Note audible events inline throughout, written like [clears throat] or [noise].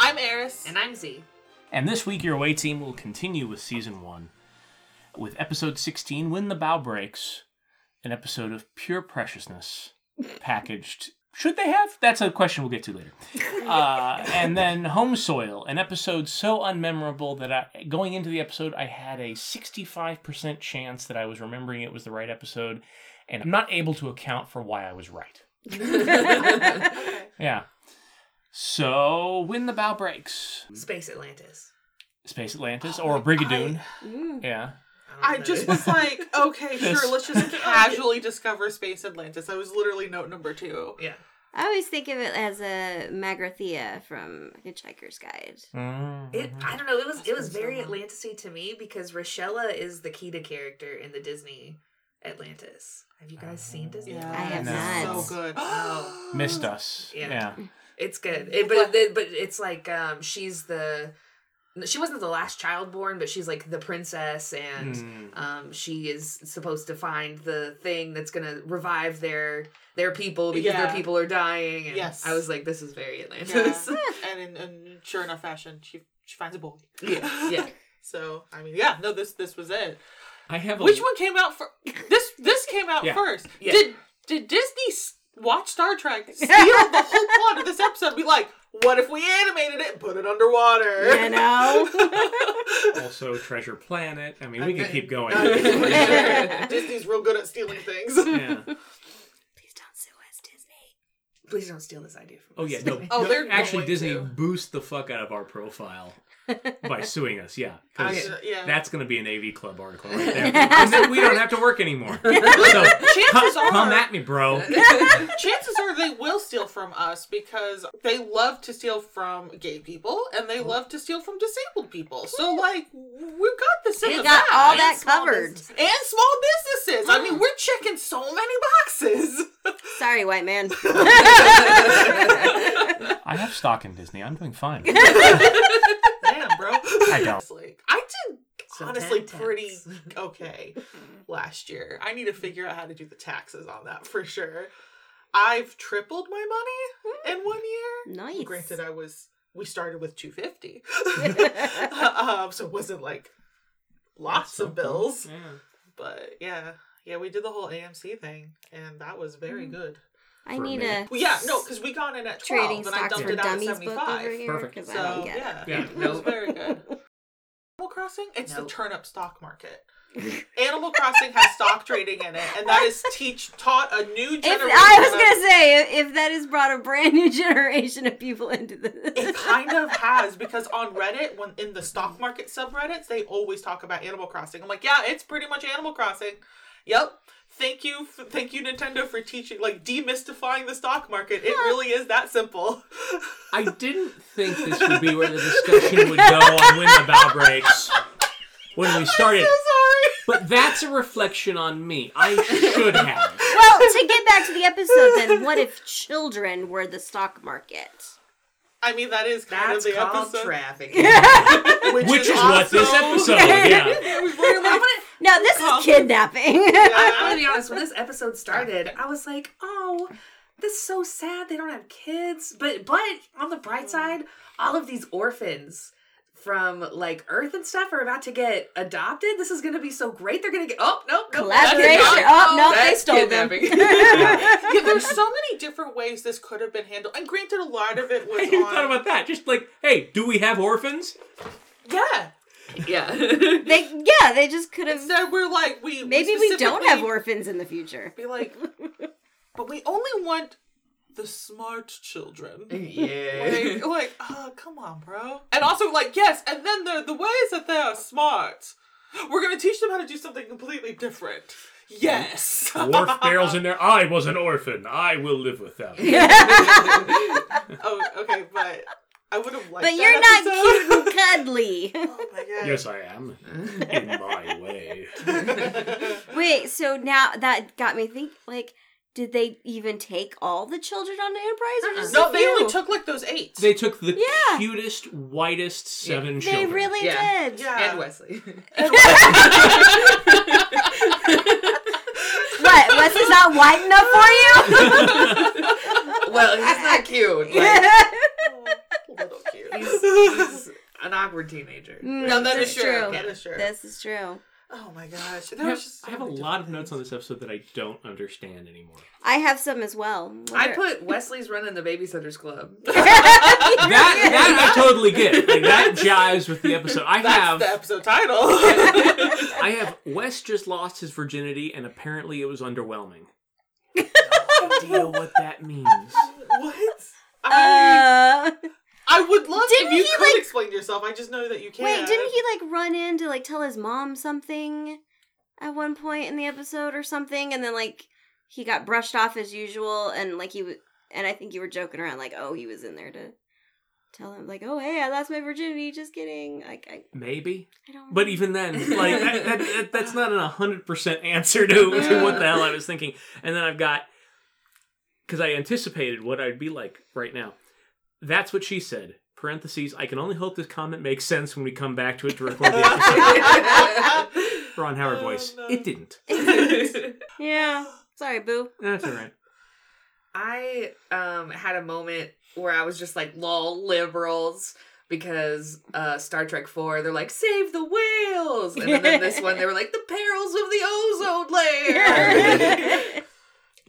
I'm Eris. And I'm Z. And this week, your away team will continue with season one, with episode 16, When the Bough Breaks, an episode of pure preciousness [laughs] packaged. Should they have? That's a question we'll get to later. [laughs] Uh, and then Home Soil, an episode so unmemorable that I, going into the episode, I had a 65% chance that I was remembering it was the right episode, and I'm not able to account for why I was right. [laughs] Yeah. So, When the Bough Breaks, Space Atlantis. Space Atlantis, or Brigadoon. Mm. Yeah. I just was like, [laughs] okay, sure, let's just [laughs] casually discover Space Atlantis. I was literally note number two. Yeah. I always think of it as a Magrathea from Hitchhiker's Guide. Mm-hmm. It, I don't know. It was it was very Atlantisy to me because Rashella is the Kida character in the Disney Atlantis. Have you guys seen Disney? Yeah, I have [gasps] No. not. So good. Oh. Missed us. Yeah. Yeah. It's good, it, but it, but it's like um she's the she wasn't the last child born, but she's like the princess, and Mm. um she is supposed to find the thing that's gonna revive their their people because Yeah. their people are dying. And Yes. I was like, this is very Yeah. Atlantis. [laughs] and in, in sure enough fashion, she she finds a boy. Yeah, yeah. [laughs] So I mean, yeah, no, this this was it. I have a Which one came out first? This this came out [laughs] Yeah. first. Yeah. Did did Disney s- watch Star Trek, [laughs] steal the whole plot of this episode, be like, what if we animated it and put it underwater? You know? [laughs] also Treasure Planet. I mean, we can keep going. Uh, [laughs] Disney's real good at stealing things. yeah. Please don't sue us, Disney. Please don't steal this idea from Oh us. Oh yeah. No. Oh, no, they're actually going Disney to. boost the fuck out of our profile [laughs] by suing us. Yeah. 'Cause I- yeah. That's going to be an AV Club article right there. [laughs] and then we don't have to work anymore. [laughs] So Chances come, come at me, bro. Chances are they will steal from us because they love to steal from gay people and they love to steal from disabled people. So like we've got this in We the got bag. all And that covered. businesses. and small businesses. I mean, [gasps] we're checking so many boxes. Sorry, white man. I have stock in Disney. I'm doing fine. Damn. I don't. Like, I did So honestly ten pretty tenths. [laughs] okay last year. I need to figure out how to do the taxes on that for sure. I've tripled my money in one year. Nice. Granted, I was we started with two fifty, [laughs] [laughs] um, so it wasn't like lots of bills. Yeah. But yeah, yeah, we did the whole AMC thing, and that was very good. I need me. a Well, yeah, no, because we got in at twelve, trading and I dumped for it out at seventy-five. book over here Perfect. because I So don't get yeah, Yeah. [laughs] it was very good. Animal Crossing, it's the Nope. turnip stock market. [laughs] Animal Crossing has stock trading in it, and that is teach taught a new If generation. I was of- gonna say if, if that has brought a brand new [laughs] generation of people into this, It kind of has because on Reddit, when in the stock market subreddits, they always talk about Animal Crossing. I'm like, yeah, it's pretty much Animal Crossing. Yep. Thank you, f- thank you, Nintendo, for teaching, like, demystifying the stock market. It really is that simple. [laughs] I didn't think this would be where the discussion would go on when the bough breaks when we started. so sorry. But that's a reflection on me. I should have. well, to get back to the episode, then what if children were the stock market? I mean, that is kind That's of the called episode. trafficking. [laughs] Which is what this episode, yeah. [laughs] It was really I'm gonna, No, this is kidnapping. [laughs] I, I'm gonna be honest. When this episode started, I was like, "Oh, this is so sad. They don't have kids." But but on the bright mm. side, all of these orphans from like Earth and stuff are about to get adopted. This is gonna be so great. They're gonna get oh no no Collaboration. Oh, no, they stole them. [laughs] yeah, there's so many different ways this could have been handled. And granted, a lot of it [laughs] I was even on. thought about that. Just like, hey, do we have orphans? yeah. Yeah. they yeah, they just could have. Instead, we're like we Maybe we don't have orphans in the future. Be like, but we only want the smart children. yeah. Like, like, oh, come on, bro. And also, like, yes, and then the the ways that they are smart, we're gonna teach them how to do something completely different. Yes. Worf barrels in there. I was an orphan. I will live with them. [laughs] [laughs] oh, okay, but I would have liked. But that you're not episode. cute and [laughs] cuddly. Oh my god. Yes, I am. In my way. [laughs] Wait, so now that got me think like did they even take all the children on the Enterprise or uh-uh. just no, a they few? only took like those eight. They took the Yeah. cutest, whitest seven They children. They really Yeah. did. yeah. and Wesley. [laughs] What? Wes is not white enough for you? well, he's not cute. Like, little cute. he's, [laughs] he's an awkward teenager. No, that This is true. true. That is true. This is true. Oh my gosh. I have, just I have a lot of notes on this episode that I don't understand anymore. I have some as well. What I are- put Wesley's [laughs] running the Babysitters Club. [laughs] That that I totally get. Like, that jives with the episode. I That's have the episode title. I have Wes just lost his virginity and apparently it was underwhelming. No idea what that means. what? I, Uh, I would love Didn't if you he, could like- explain yourself. I just know that you can't. wait, didn't he like run in to like tell his mom something at one point in the episode or something, and then like he got brushed off as usual, and like he was, and I think you were joking around like, oh, he was in there to tell him like, oh, hey, I lost my virginity. Just kidding. Like, I, Maybe. I don't. But even then, [laughs] like that, that, that- that's not an hundred percent answer to, to what the hell I was thinking. And then I've got because I anticipated what I'd be like right now. That's what she said. Parentheses. I can only hope this comment makes sense when we come back to it to record the [laughs] episode. Ron Howard Oh, voice. no. [laughs] It didn't. yeah. Sorry, boo. That's all right. I um had a moment where I was just like, lol, liberals. Because uh Star Trek 4, they're like, save the whales! And then this one, they were like, the perils of the ozone layer! [laughs]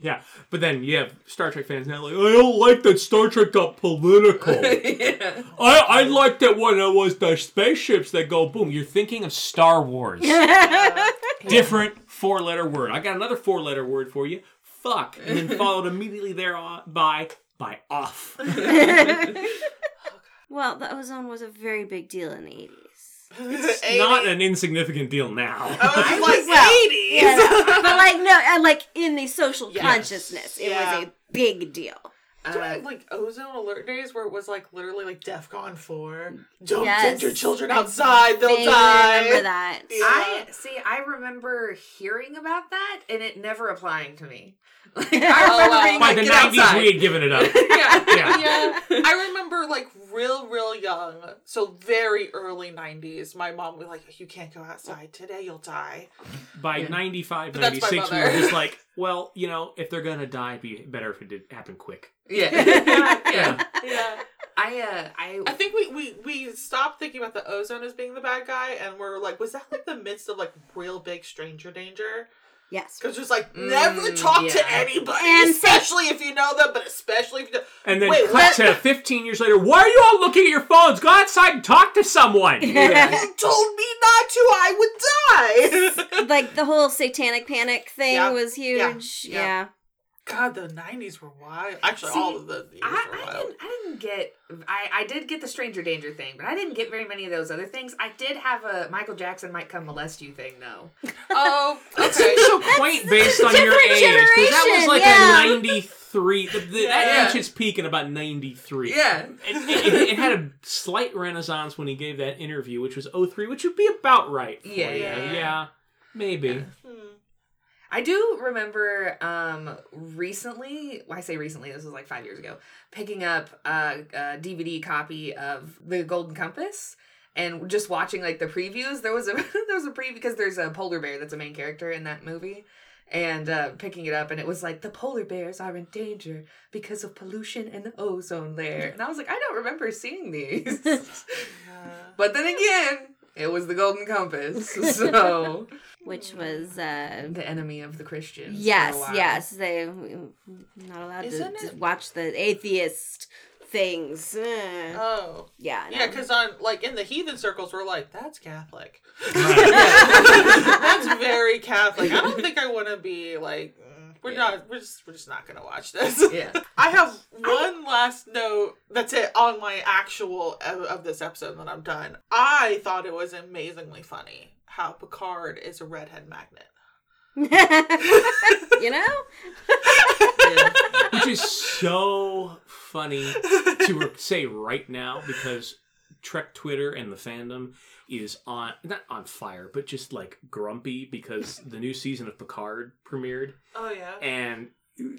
Yeah, but then you have Star Trek fans now like, I don't like that Star Trek got political. [laughs] yeah. I, I liked it when it was the spaceships that go boom. You're thinking of Star Wars. [laughs] Different four letter word. I got another four letter word for you. Fuck. And then followed immediately thereby by off. [laughs] well, the ozone um, was a very big deal in the eighties. It's [laughs] Not an insignificant deal now. I was like Well, eighties. Yeah, [laughs] but like no, like in the social Yes. consciousness, it Yeah. was a big deal. Do you Uh, have, like ozone alert days where it was like literally like DEFCON four? Don't Yes. send your children outside; they'll Vaguely die. Remember that? Yeah. I see. I remember hearing about that and it never applying to me. [laughs] Like, I remember wow. being By like, the 90s, we had given it up. [laughs] yeah. Yeah. yeah, I remember like real, real young, so very early '90s. My mom was like, "You can't go outside today; you'll die." By Yeah. 95, But that's my 96, we were just like, [laughs] well, you know, if they're gonna die, it'd be better if it did happen quick. Yeah. Yeah. Yeah, I uh I I think we we we stopped thinking about the ozone as being the bad guy, and we're like, was that like the midst of like real big stranger danger? Yes. Because just like Mm, never talk to anybody, And- especially if you know them, but especially if you. Don't. And then Wait, cut what? to 15 years later, why are you all looking at your phones? Go outside and talk to someone. [laughs] You [laughs] told me not to. I would die. like the whole satanic panic thing Yeah. was Yeah. huge. Yeah. Yeah. God, the '90s were wild. Actually, See, all of the years I, were I, wild. didn't, I didn't get I, I did get the stranger danger thing, but I didn't get very many of those other things. I did have a Michael Jackson might come molest you thing though. [laughs] Oh, That [laughs] okay. seems so quaint based on your age. Because that was like yeah. a 93. The, the, That Yeah. reached its peak in about 93. Yeah. It, it, it had a slight renaissance when he gave that interview, which was 03, which would be about right. For Yeah, you. yeah. yeah. Maybe. Hmm. I do remember um recently, well, I say recently, this was like five years ago, picking up a, a DVD copy of The Golden Compass and just watching like the previews. There was a [laughs] there was a preview because there's a polar bear that's a main character in that movie. And uh, picking it up, and it was like the polar bears are in danger because of pollution in the ozone layer. And I was like, I don't remember seeing these. [laughs] But then again, it was the Golden Compass, [laughs] so Which was uh the enemy of the Christians. for a yes, while. yes. They not allowed to, Isn't to it- watch the atheist things. Eh. Oh. yeah. Yeah, no. because on like in the heathen circles, we're like, that's Catholic. Right. [laughs] that's very Catholic. I don't think I want to be like. We're Yeah. not. We're just. We're just not gonna watch this. Yeah. [laughs] I have one last note. That's it on my actual of, of this episode. Then I'm done. I thought it was amazingly funny how Picard is a redhead magnet. [laughs] you know? which is so funny to re- [laughs] say right now because Trek Twitter and the fandom is on not on fire, but just like grumpy because the new season of Picard premiered Oh yeah. and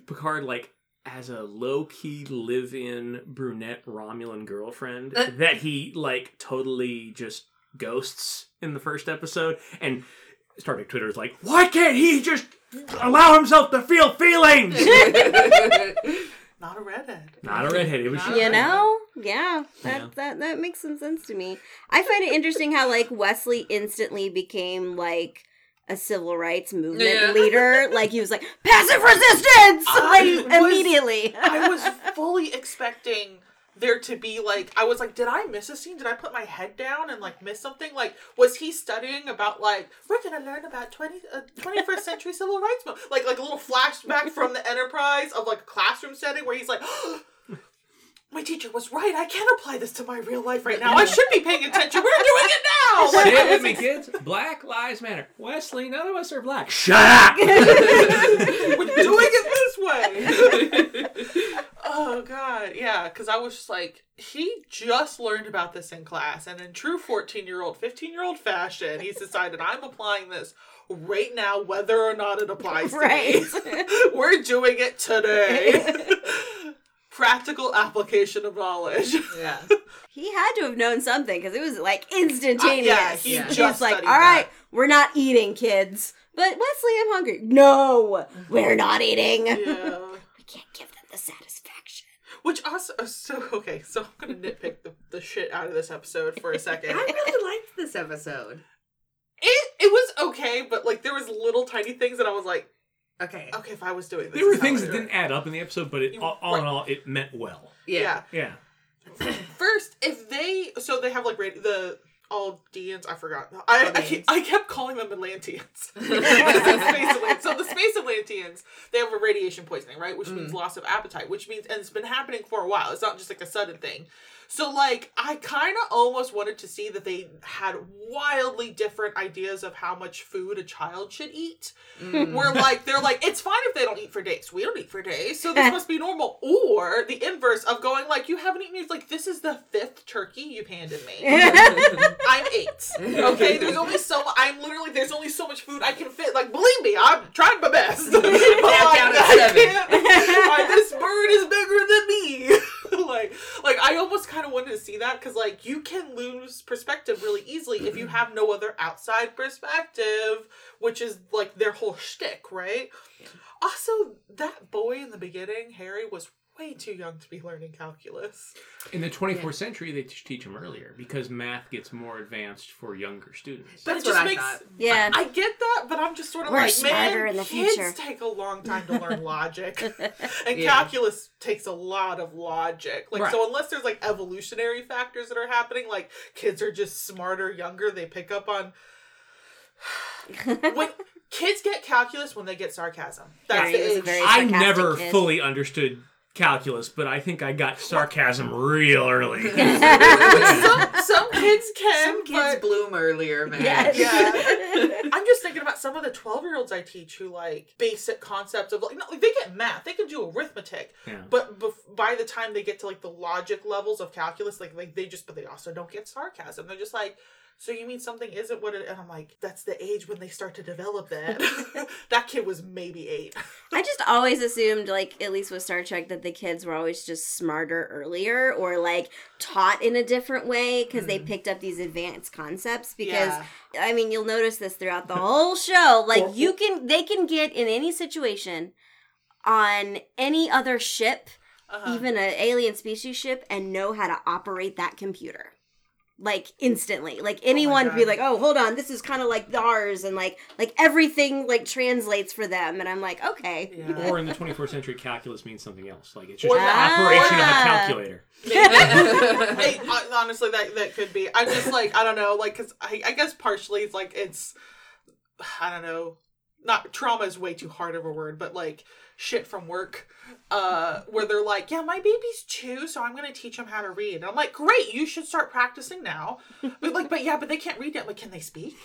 Picard like as a low key live in brunette Romulan girlfriend Uh. that he like totally just ghosts in the first episode and Star Trek Twitter is like, why can't he just allow himself to feel feelings? [laughs] Not a redhead. Not a redhead. It was Not just a you know yeah that Yeah. that that makes some sense to me i find it interesting how like wesley instantly became like a civil rights movement Yeah. leader like he was like passive resistance I like was- immediately I was [laughs] fully expecting there to be like I was like, did I miss a scene? Did I put my head down and like miss something? Like, was he studying about like we're gonna learn about 20, uh, 21st century civil rights? Mo-? Like like a little flashback from the Enterprise of like a classroom setting where he's like. [gasps] My teacher was right. I can't apply this to my real life right now. I should be paying attention. We're doing it now. Say Like, it with me, kids. Black lives matter. Wesley, none of us are black. Shut up. [laughs] We're doing it this way. oh god, yeah. Because I was just like, he just learned about this in class, and in true fourteen-year-old, fifteen-year-old fashion, he's decided I'm applying this right now, whether or not it applies to right me. [laughs] We're doing it today. [laughs] Practical application of knowledge. [laughs] yeah. he had to have known something because it was like instantaneous Uh, yeah, he Yeah. He's just like all right that. we're not eating kids but wesley i'm hungry no we're not eating Yeah. [laughs] we can't give them the satisfaction Which also, uh, so okay, so I'm gonna nitpick the, the shit out of this episode for a second. [laughs] I really liked this episode. It it was okay, but like there was little tiny things that I was like, Okay. okay, if I was doing this, There were is how things I that do didn't it. add up in the episode, but it, all, all in all, it meant well. Yeah. Yeah. Yeah. [clears throat] First, if they so they have like radi- the Aldeans, I forgot. I I, keep, Aldeans. I kept calling them Atlanteans. It's [laughs] [laughs] Space Atlant- so the Space Atlanteans, they have a radiation poisoning, right? Which mm. means loss of appetite, which means and it's been happening for a while. It's not just like a sudden thing. So like I kind of almost wanted to see that they had wildly different ideas of how much food a child should eat. Mm. Where like they're like it's fine if they don't eat for days. We don't eat for days, so this [laughs] must be normal. Or the inverse of going like you haven't eaten. It's like this is the fifth turkey you've handed me. [laughs] I'm eight. Okay, there's only so I'm literally there's only so much food I can fit. Like believe me, I'm trying my best. [laughs] But, like, down I seven. can't- like, this bird is bigger than me. I almost kind of wanted to see that because like you can lose perspective really easily if you [clears throat] have no other outside perspective, which is like their whole shtick, right? Also, that boy in the beginning, Harry, was way too young to be learning calculus. In the 24th century, they just teach them earlier because math gets more advanced for younger students. But That's it just what I makes thought. yeah I get that, but I'm just sort of We're like, smarter man, in the kids future." take a long time to learn logic, [laughs] and Yeah. calculus takes a lot of logic. Like, Right. so unless there's like evolutionary factors that are happening, like kids are just smarter, younger, they pick up on. [sighs] when [laughs] kids get calculus when they get sarcasm, that's Yeah, he the was age. I never kid. fully understood calculus, but I think I got sarcasm real early. [laughs] [laughs] some some kids can, Some kids but bloom earlier, man. Yes. Yeah. [laughs] I'm just thinking about some of the 12 year olds I teach who like basic concepts of like, no, like they get math, they can do arithmetic, Yeah. but bef- by the time they get to like the logic levels of calculus, like, like they just, but they also don't get sarcasm. They're just like, so you mean something isn't what it, and I'm like, that's the age when they start to develop that. [laughs] that kid was maybe eight. I just always assumed, like, at least with Star Trek, that the kids were always just smarter earlier or, like, taught in a different way because they picked up these advanced concepts. Because, Yeah. I mean, you'll notice this throughout the whole show. Like, you can, they can get in any situation on any other ship, Uh-huh. even an alien species ship, and know how to operate that computer. Like instantly, like oh anyone could be like, "Oh, hold on, this is kind of like ours," and like, like everything like translates for them, and I'm like, "Okay, Yeah. Or in the 24th century, calculus means something else. Like it's just Or the that. operation of a calculator. [laughs] [laughs] Hey, hon- honestly, that that could be. I'm just like I don't know, like because I, I guess partially it's like it's I don't know. Not trauma is way too hard of a word, but like shit from work, uh, where they're like, yeah, my baby's two, so I'm gonna teach him how to read. And I'm like, great, you should start practicing now. But like, but yeah, but they can't read yet. Like, can they speak?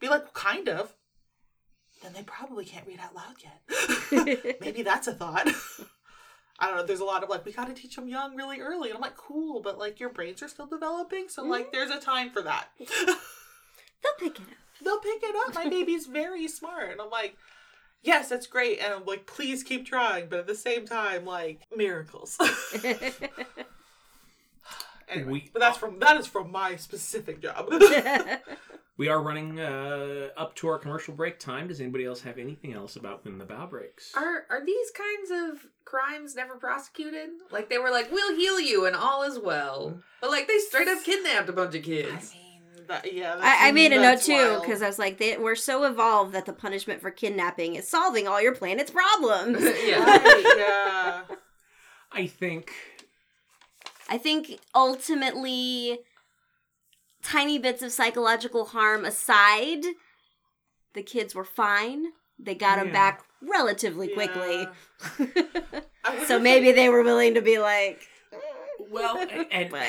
Be like, kind of. then they probably can't read out loud yet. [laughs] Maybe that's a thought. I don't know. There's a lot of like, we got to teach them young really early. And I'm like, cool, but like your brains are still developing. So, like, there's a time for that. They'll pick it They'll pick it up. My baby's very smart. And I'm like, yes, that's great. And I'm like, please keep trying. But at the same time, like, miracles. up. [laughs] anyway, We- but that's from, that is from my specific job. [laughs] We are running uh, up to our commercial break time. Does anybody else have anything else about when the bough breaks? Are are these kinds of crimes never prosecuted? Like they were like, "We'll heal you and all is well," but like they straight up kidnapped a bunch of I kids. mean, that, yeah. I, I that's- made a note too because I was like, they, we're so evolved that the punishment for kidnapping is solving all your planet's problems. [laughs] yeah. Right, yeah. I think I think ultimately, tiny bits of psychological harm aside, the kids were fine. They got them Yeah. back relatively quickly. [laughs] I so maybe they were willing to be like, well, and But-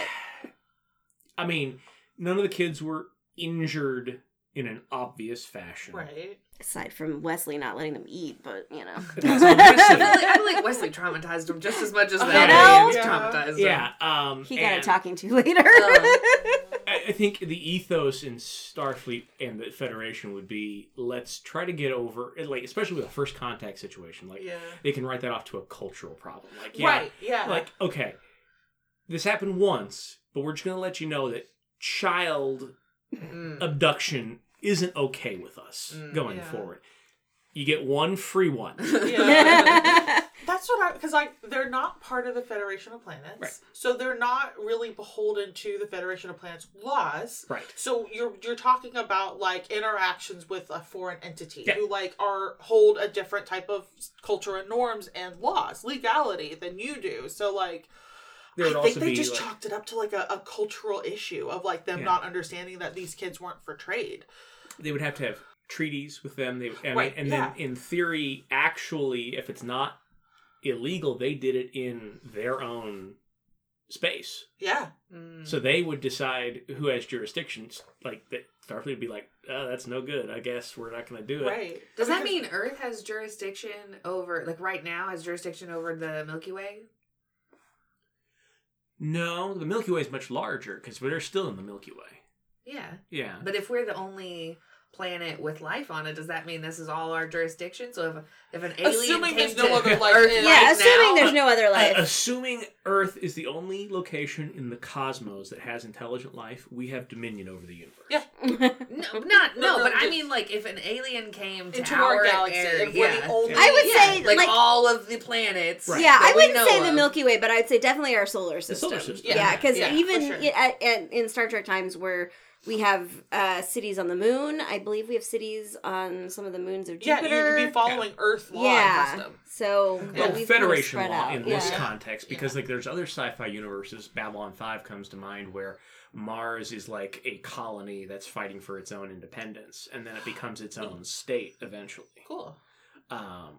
I mean, none of the kids were injured in an obvious fashion. Right. aside from Wesley not letting them eat, but you know. [laughs] I feel, like, I feel like Wesley traumatized him just as much as the I know. aliens Yeah. traumatized him. Yeah, um, he got a talking to later. [laughs] I, I think the ethos in Starfleet and the Federation would be let's try to get over, like especially with a first contact situation. Like Yeah. they can write that off to a cultural problem. Like yeah, Right. Yeah. like okay, this happened once, but we're just gonna let you know that child Mm. abduction isn't okay with us Mm, going yeah. forward. You get one free one. [laughs] Yeah. [laughs] That's what I because like they're not part of the Federation of Planets, Right. so they're not really beholden to the Federation of Planets laws. right. So you're you're talking about like interactions with a foreign entity Yeah. who like are hold a different type of culture and norms and laws, legality than you do. So like There would I also think they be just like, chalked it up to like a, a cultural issue of like them Yeah. not understanding that these kids weren't for trade. they would have to have treaties with them. They I mean, Right, and yeah. then in theory, actually, if it's not illegal, they did it in their own space. Yeah. Mm. So they would decide who has jurisdictions. Like that, Starfleet would be like, oh, "That's no good. I guess we're not going to do it." Right. Does that mean Earth has jurisdiction over, like right now, has jurisdiction over the Milky Way? No, the Milky Way is much larger because we're still in the Milky Way. Yeah. Yeah. But if we're the only planet with life on it, does that mean this is all our jurisdiction? So if if an alien Assuming came there's to no other [laughs] life Earth in- yeah, right assuming now- there's no other Uh, life. assuming Earth is the only location in the cosmos that has intelligent life, we have dominion over the universe. Yeah. [laughs] no, not no, No, no, but I mean like if an alien came to into our, our galaxy, area, if we're yeah. the only I would Yeah, say, like, like- all of the planets. Right. yeah, I wouldn't know say the. Milky Way, but I'd say definitely our solar system. solar system. Yeah, because Yeah, for even sure. at, at, in Star Trek times where we have uh, cities on the moon, I believe we have cities on some of the moons of Jupiter. Yeah, Jupiter. you'd be following Earth law yeah, and custom. so Yeah. yeah, Well, Federation kind of law spread in out. this context, because like there's other sci-fi universes. Babylon Five comes to mind, where Mars is like a colony that's fighting for its own independence, and then it becomes its own state eventually. Cool. Um,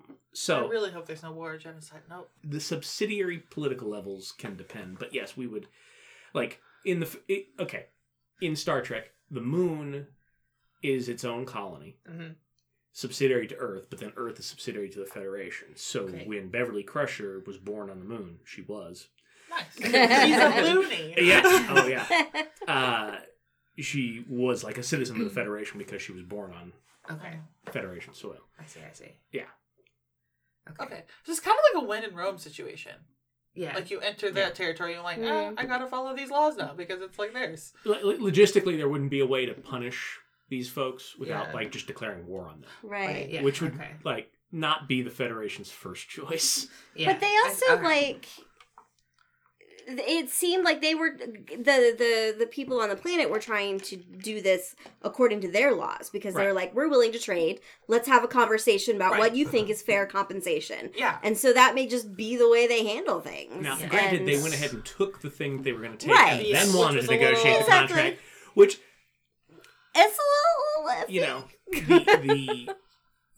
I really hope there's no war or genocide. Nope. the subsidiary political levels can depend, but yes, we would like in the it, okay in Star Trek, the moon is its own colony. Mhm. Subsidiary to Earth, but then Earth is subsidiary to the Federation. So Okay. when Beverly Crusher was born on the moon, she was Nice. [laughs] He's a loony. Yeah. Oh yeah. [laughs] Uh, she was like a citizen of the Federation because she was born on Okay. Federation soil. I see, I see. Yeah. Okay. Okay. So it's kind of like a when in Rome situation. Yeah. Like you enter that Yeah. territory, you're like, Mm. ah, I gotta follow these laws now because it's like theirs. Lo- lo- logistically, there wouldn't be a way to punish these folks without Yeah. like just declaring war on them, right. yeah. which would okay. like not be the Federation's first choice. Yeah. But they I- also okay. like it seemed like they were the the the people on the planet were trying to do this according to their laws because they're like we're willing to trade let's have a conversation about Right. what you think mm-hmm. is fair mm-hmm. compensation Yeah. and so that may just be the way they handle things Now, Yeah. granted, they went ahead and took the thing they were going to take Right. and then which wanted to a little- negotiate the Exactly. contract, which it's a little you know the the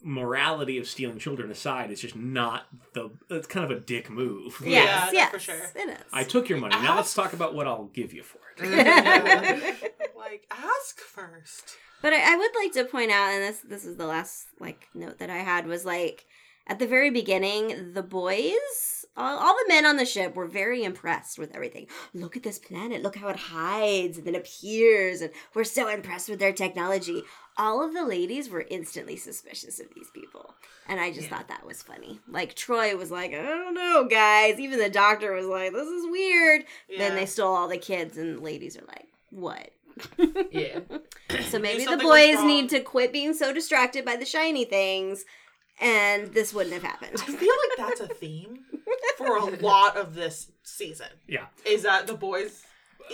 morality of stealing children aside is just not the. It's kind of a dick move. Yeah, yes no, yes for sure. it is I took your money. Now let's talk about what I'll give you for it. [laughs] [laughs] like, ask first. But I, I would like to point out, and this this is the last like note that I had was like at the very beginning, the boys, all, all the men on the ship were very impressed with everything. Look at this planet. Look how it hides and then appears, and we're so impressed with their technology. All of the ladies were instantly suspicious of these people, and I just Yeah. thought that was funny. Like Troi was like, I don't know, guys. Even the doctor was like, this is weird. Then they stole all the kids, and the ladies are like, what? Yeah. [laughs] [clears throat] So maybe the boys need to quit being so distracted by the shiny things, and this wouldn't have happened. I feel like that's a theme [laughs] for a [laughs] lot of this season. Yeah. Is that the boys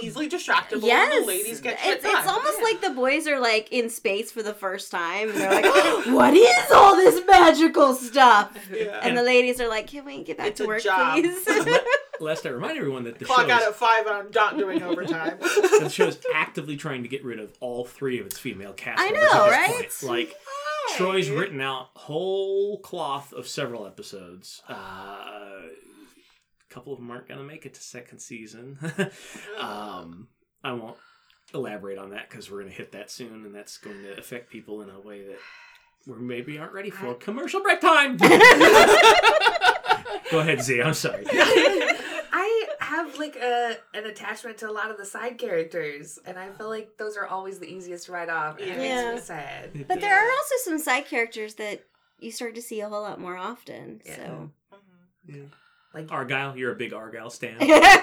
easily distractible yes, and the ladies get shit it's, it's done. almost like the boys are like in space for the first time, and they're like, [gasps] [gasps] "What is all this magical stuff?" Yeah. And the ladies are like, "Can we get back It's to a work, job. please?" [laughs] Lest [laughs] I remind everyone that the Clock show out is, at five and I'm not doing overtime. the show is actively trying to get rid of all three of its female cast I members at know, this right? point. Like Troi's written out whole cloth of several episodes. Uh, a couple of them aren't going to make it to second season. [laughs] um, I won't elaborate on that because we're going to hit that soon, and that's going to affect people in a way that we maybe aren't ready for. Commercial break time. [laughs] Go ahead, Z. I'm sorry. [laughs] I have like a an attachment to a lot of the side characters, and I feel like those are always the easiest to write off. And it makes me sad. but there are also some side characters that you start to see a whole lot more often. Yeah. So. Like Argyle, you're a big Argyle stan. [laughs]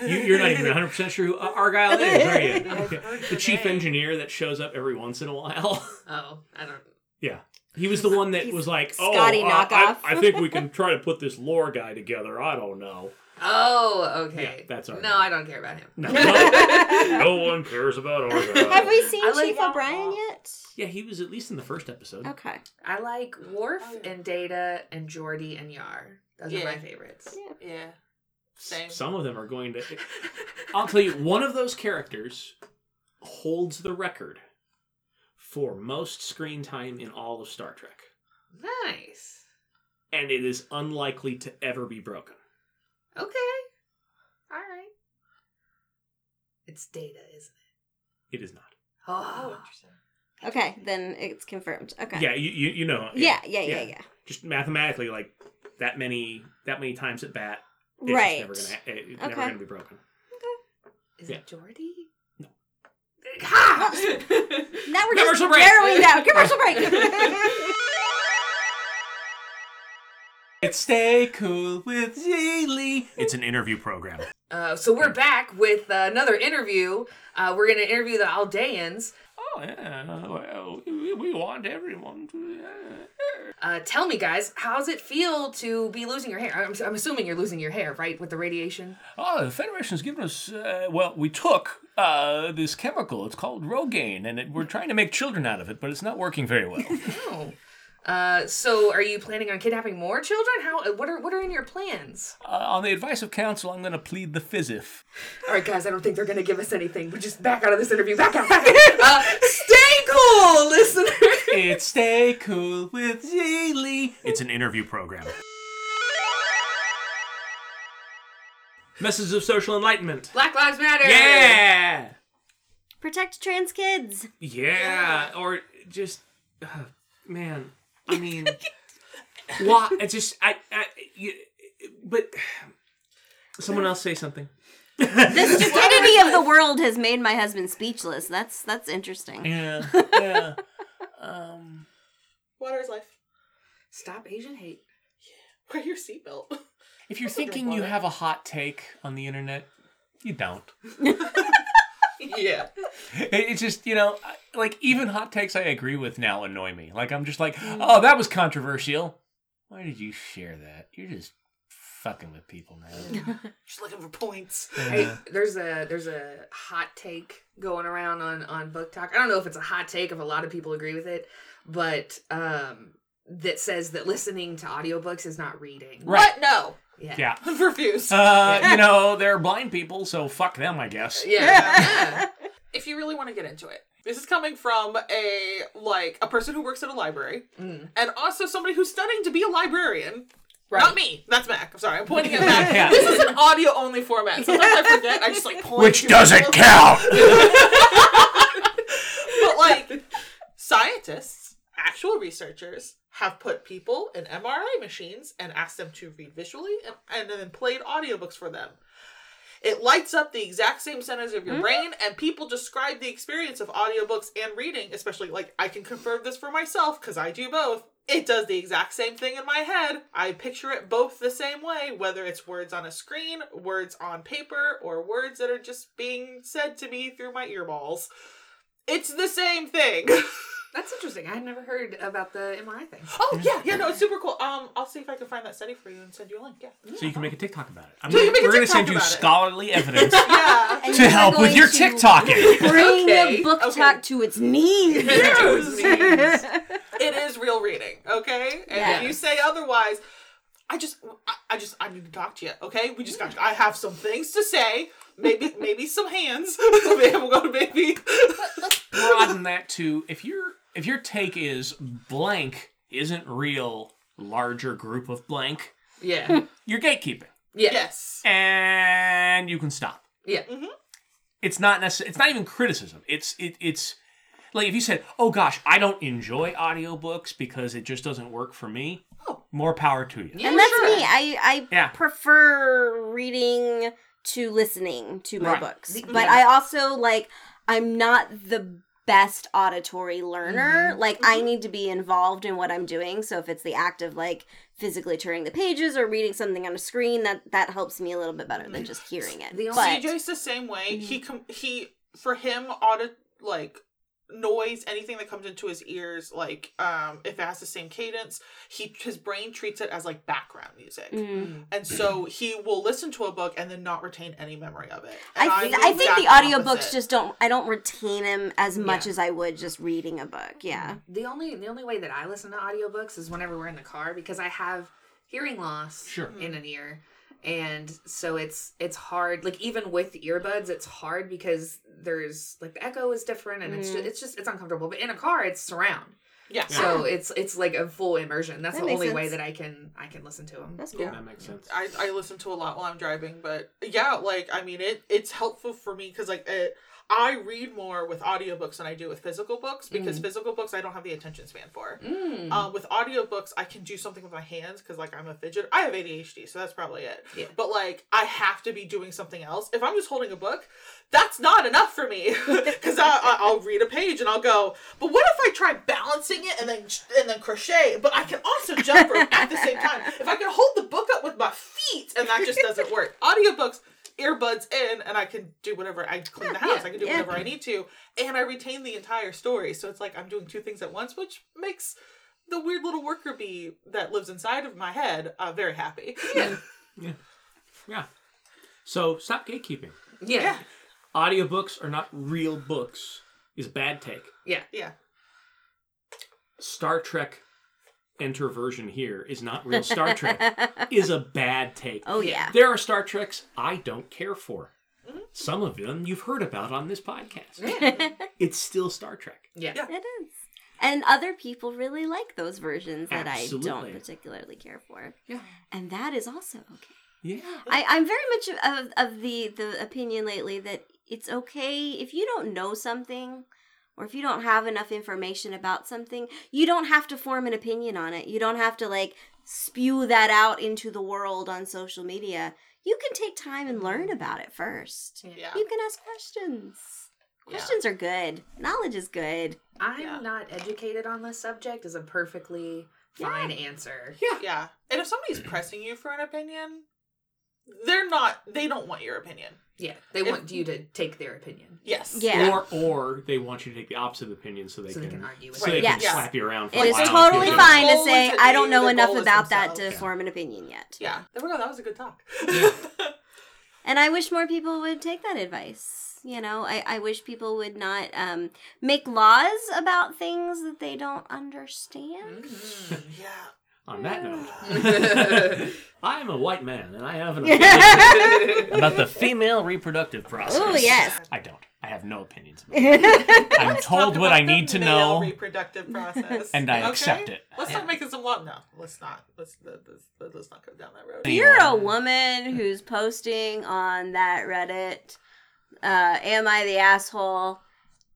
You, you're not even 100 percent sure who Argyle is, are you? [laughs] The chief name. engineer that shows up every once in a while. [laughs] oh, I don't. yeah, he was the one that He's was like, "Oh, Scotty uh, I, knockoff." I think we can try to put this lore guy together." I don't know. Oh, okay. Yeah, that's Argyle. No, I don't care about him. No, no, [laughs] no one cares about Argyle. Have we seen I like- Chief O'Brien yet? Yeah, he was at least in the first episode. Okay. I like Worf Oh, yeah. and Data and Geordi and Yar. Those are my favorites. Yeah. Same. Some of them are going to. [laughs] I'll tell you, one of those characters holds the record for most screen time in all of Star Trek, Nice. and it is unlikely to ever be broken. Okay. All right. It's Data, isn't it? It is not. Oh, Oh, interesting. Okay, then it's confirmed. Okay. Yeah, you you, you know. Yeah, yeah, yeah, yeah. yeah. Just mathematically, like that many that many times at bat, it's Right. just never gonna ha- it's never gonna be broken. is Yeah. it Geordi? No. Ha! [laughs] Now we're just Commercial break. narrowing down. [laughs] Commercial break. [laughs] It's Stay Cool with Z Lee. It's an interview program. Uh, so we're back with uh, another interview. Uh, we're going to interview the Aldeans. Oh yeah, well, we, we want everyone to. Uh, tell me, guys, how's it feel to be losing your hair? I'm, I'm assuming you're losing your hair, right, with the radiation? Oh, the Federation's given us. Uh, well, we took uh, this chemical. It's called Rogaine, and it, we're trying to make children out of it, but it's not working very well. [laughs] Oh. Uh, so are you planning on kidnapping more children? How? What are what are in your plans? uh, on the advice of counsel, I'm going to plead the fizif. All right, guys, I don't think they're gonna give us anything. We just back out of this interview. Back out. Back out. Uh, stay cool, listener. [laughs] It's Stay Cool with Z Lee. It's an interview program. Messages of social enlightenment. Black Lives Matter. Yeah, Protect trans kids. yeah, or just, uh, man. I mean, [laughs] why? It's just I, I you, but someone else say something. [laughs] The stupidity [laughs] of the world has made my husband speechless. That's that's interesting. Yeah, yeah. Um, Water is life. Stop Asian hate. Wear your seatbelt. if you're Also thinking you have a hot take on the internet, you don't. Yeah. It- It's just you know, like even hot takes I agree with now annoy me. Like I'm just like, oh, that was controversial. Why did you share that? You're just fucking with people, now. [laughs] Just looking for points. Hey, there's a there's a hot take going around on on BookTok. I don't know if it's a hot take if a lot of people agree with it, but um that says that listening to audiobooks is not reading. Right. What? No. Yeah. Yeah. [laughs] Refuse. Uh, [laughs] you know, they're blind people, so fuck them, I guess. Yeah. yeah. if you really want to get into it, this is coming from a like a person who works at a library Mm. and also somebody who's studying to be a librarian. Right. Not me. That's Mac. I'm sorry. I'm pointing at [laughs] Mac. Yeah. This is an audio only format. Sometimes I forget. I just like point. Which doesn't people. Count. researchers have put people in MRI machines and asked them to read visually and, and then played audiobooks for them. It lights up the exact same centers of your Mhm. brain, and people describe the experience of audiobooks and reading, especially like I can confirm this for myself because I do both. It does the exact same thing in my head. I picture it both the same way, whether it's words on a screen, words on paper, or words that are just being said to me through my earballs. It's the same thing. [laughs] That's interesting. I had never heard about the MRI thing. oh yeah, yeah, no, it's super cool. Um, I'll see if I can find that study for you and send you a link. Yeah. So you can make a TikTok about it. I'm So you gonna, can make a we're going to TikTok send you about it. scholarly evidence [laughs] Yeah. And to you're help with going your to TikToking. [laughs] Bring Okay, the book okay. talk to its knees. [laughs] Yes. it is real reading, okay? And if you say otherwise, I just, I, I just, I need to talk to you, okay? We just got. I have some things to say. Maybe, maybe some hands. maybe I'm going to maybe. Broaden that to if your if your take is blank isn't real, larger group of blank, Yeah. [laughs] you're gatekeeping, Yeah. yes. and you can stop. Yeah. Mm-hmm. It's not necessary. It's not even criticism. It's it, it's like if you said, "Oh gosh, I don't enjoy audiobooks because it just doesn't work for me." Oh. More power to you. Yeah, and that's sure. me. I I Yeah. prefer reading to listening to my Right. books. The- But yeah. I also like I'm not the best auditory learner. Mhm. Like I need to be involved in what I'm doing. So if it's the act of like physically turning the pages or reading something on a screen, that that helps me a little bit better than just hearing it. The only- but CJ's the same way. He Mm-hmm. com- he for him audit like noise anything that comes into his ears like um if it has the same cadence he his brain treats it as like background music Mm. and so he will listen to a book and then not retain any memory of it I, And I'm th- I think the audiobooks opposite. just don't I don't retain them as much Yeah. as I would just reading a book. Yeah. The only the only way that I listen to audiobooks is whenever we're in the car because I have hearing loss Sure. in an ear. And so it's it's hard like even with earbuds it's hard because there's like the echo is different and it's Mm. just, it's just it's uncomfortable. But in a car it's surround. yeah So it's it's like a full immersion. That's That the makes only way that I can I can listen to them. That's cool. Yeah. That makes sense. I, I listen to a lot while I'm driving, but yeah, like I mean, it it's helpful for me because like it, I read more with audiobooks than I do with physical books because Mm. physical books I don't have the attention span for. Mm. Um, with audiobooks, I can do something with my hands because like I'm a fidget. I have ADHD, so that's probably it. Yeah. But like I have to be doing something else. If I'm just holding a book, that's not enough for me [laughs] because I, I, I'll read a page and I'll go. But what if I try balancing it and then and then crochet? But I can also jump rope at the same time. If I can hold the book up with my feet, and that just doesn't work. [laughs] Audiobooks. Earbuds in, and I can do whatever. I clean the house. Yeah, I can do yeah. whatever I need to, and I retain the entire story. So it's like I'm doing two things at once, which makes the weird little worker bee that lives inside of my head uh, very happy. Yeah. [laughs] Yeah. Yeah. So stop gatekeeping. Yeah. Audiobooks are not real books is a bad take. Yeah. yeah. Star Trek enter version here is not real Star Trek [laughs] is a bad take. oh yeah. There are Star Treks I don't care for. Mhm. Some of them you've heard about on this podcast. [laughs] It's still Star Trek. Yeah. Yeah. It is. And other people really like those versions that I don't particularly care for. Yeah. And that is also okay. Yeah. I, I'm very much of, of the, the opinion lately that it's okay if you don't know something or if you don't have enough information about something, you don't have to form an opinion on it. You don't have to like spew that out into the world on social media. You can take time and learn about it first. Yeah. You can ask questions. Yeah. Questions are good. Knowledge is good. I'm Yeah. not educated on this subject is a perfectly fine answer. Yeah. Yeah. And if somebody's pressing you for an opinion, they're not. They don't want your opinion. Yeah. They If- want you to take their opinion. Yes. Yeah. Or or they want you to take the opposite opinion so they so can, they can argue with so they it. can Yes. slap you around for It a is while. totally fine to say, is I don't know enough goal is about that to. Yeah. form an opinion yet. Yeah. There we go. That was a good talk. [laughs] And I wish more people would take that advice. You know, I, I wish people would not um, make laws about things that they don't understand. Mhm. yeah. On that note, [laughs] I'm a white man and I have an [laughs] opinion about the female reproductive process. Oh, yes. I don't. I have no opinions. About it. [laughs] I'm told what I need to know, Reproductive process. and I Okay? accept it. Let's Yeah. not make this a lot. No, let's not. Let's let's, let's, let's not go down that road. If you're a woman who's posting on that Reddit, uh, am I the asshole?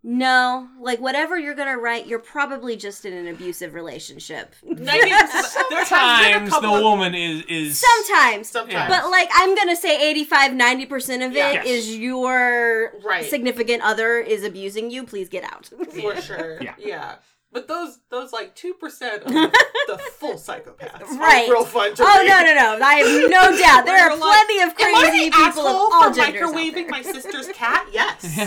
No, like whatever you're gonna write, you're probably just in an abusive relationship. [laughs] Ninety- there has been a Sometimes the of- woman is is Sometimes. Sometimes. But like I'm gonna say 85 90% of it Yeah. is your Right. significant other is abusing you, please get out. for sure. [laughs] Yeah. yeah. But those those like two percent of [laughs] the full psychopaths Right. are real fun to oh read. no no no. I have no doubt. There are We're like, plenty of Am I crazy the people of asshole all for genders. out microwaving there. my sister's cat? Yes.